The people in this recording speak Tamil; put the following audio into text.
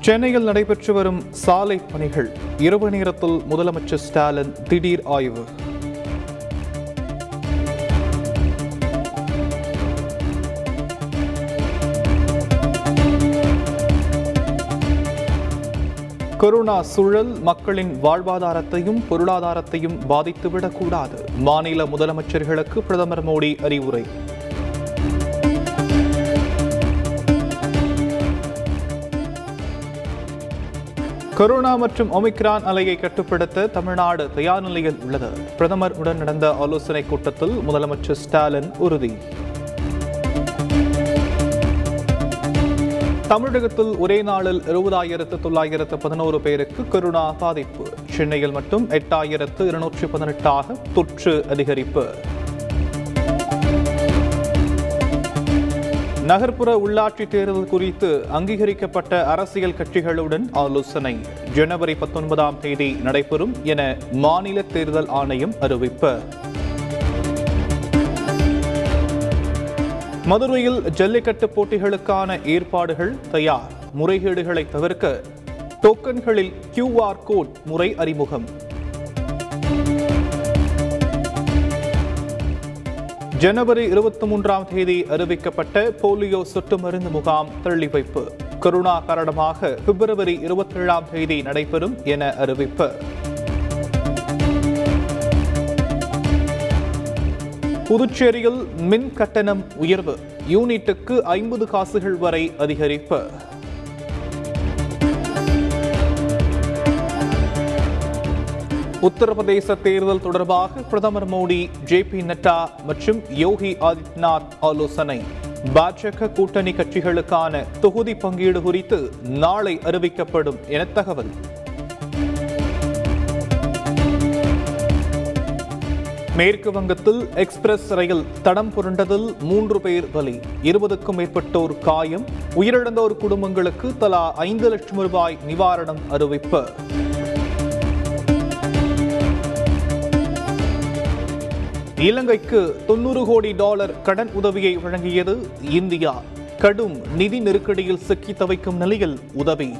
சென்னையில் நடைபெற்று வரும் சாலை பணிகள். இரவு நேரத்தில் முதலமைச்சர் ஸ்டாலின் திடீர் ஆய்வு. கொரோனா சூழல் மக்களின் வாழ்வாதாரத்தையும் பொருளாதாரத்தையும் பாதித்துவிடக்கூடாது. மாநில முதலமைச்சர்களுக்கு பிரதமர் மோடி அறிவுரை. கொரோனா மற்றும் ஒமிக்ரான் அலையை கட்டுப்படுத்த தமிழ்நாடு தயார் நிலையில் உள்ளது. பிரதமர் உடன் நடந்த ஆலோசனைக் கூட்டத்தில் முதலமைச்சர் ஸ்டாலின் உறுதி. தமிழகத்தில் ஒரே நாளில் இருபதாயிரத்து தொள்ளாயிரத்து பதினோரு பேருக்கு கொரோனா பாதிப்பு. சென்னையில் மட்டும் எட்டாயிரத்து இருநூற்றி பதினெட்டாக தொற்று அதிகரிப்பு. நகர்ப்புற உள்ளாட்சி தேர்தல் குறித்து அங்கீகரிக்கப்பட்ட அரசியல் கட்சிகளுடன் ஆலோசனை. ஜனவரி பத்தொன்பதாம் தேதி நடைபெறும் என மாநில தேர்தல் ஆணையம் அறிவிப்பு. மதுரையில் ஜல்லிக்கட்டு போட்டிகளுக்கான ஏற்பாடுகள் தயார். முறைகேடுகளை தவிர்க்க டோக்கன்களில் கியூஆர் கோட் முறை அறிமுகம். ஜனவரி இருபத்தி மூன்றாம் தேதி அறிவிக்கப்பட்ட போலியோ சொட்டு மருந்து முகாம் தள்ளி வைப்பு கொரோனா காரணமாக பிப்ரவரி இருபத்தேழாம் தேதி நடைபெறும் என அறிவிப்பு. புதுச்சேரியில் மின் கட்டணம் உயர்வு. யூனிட்டுக்கு ஐம்பது காசுகள் வரை அதிகரிப்பு. உத்தரப்பிரதேச தேர்தல் தொடர்பாக பிரதமர் மோடி ஜே பி நட்டா மற்றும் யோகி ஆதித்யநாத் ஆலோசனை. பாஜக கூட்டணி கட்சிகளுக்கான தொகுதி பங்கீடு குறித்து நாளை அறிவிக்கப்படும் என தகவல். மேற்கு வங்கத்தில் எக்ஸ்பிரஸ் ரயில் தடம் புரண்டதில் மூன்று பேர் பலி. இருபதுக்கும் மேற்பட்டோர் காயம். உயிரிழந்தோர் குடும்பங்களுக்கு தலா ஐந்து லட்சம் ரூபாய் நிவாரணம் அறிவிப்பு. இலங்கைக்கு தொண்ணூறு கோடி டாலர் கடன் உதவியை வழங்கியது இந்தியா. கடும் நிதி நெருக்கடியில் சிக்கி தவிக்கும் நிலையில் உதவி.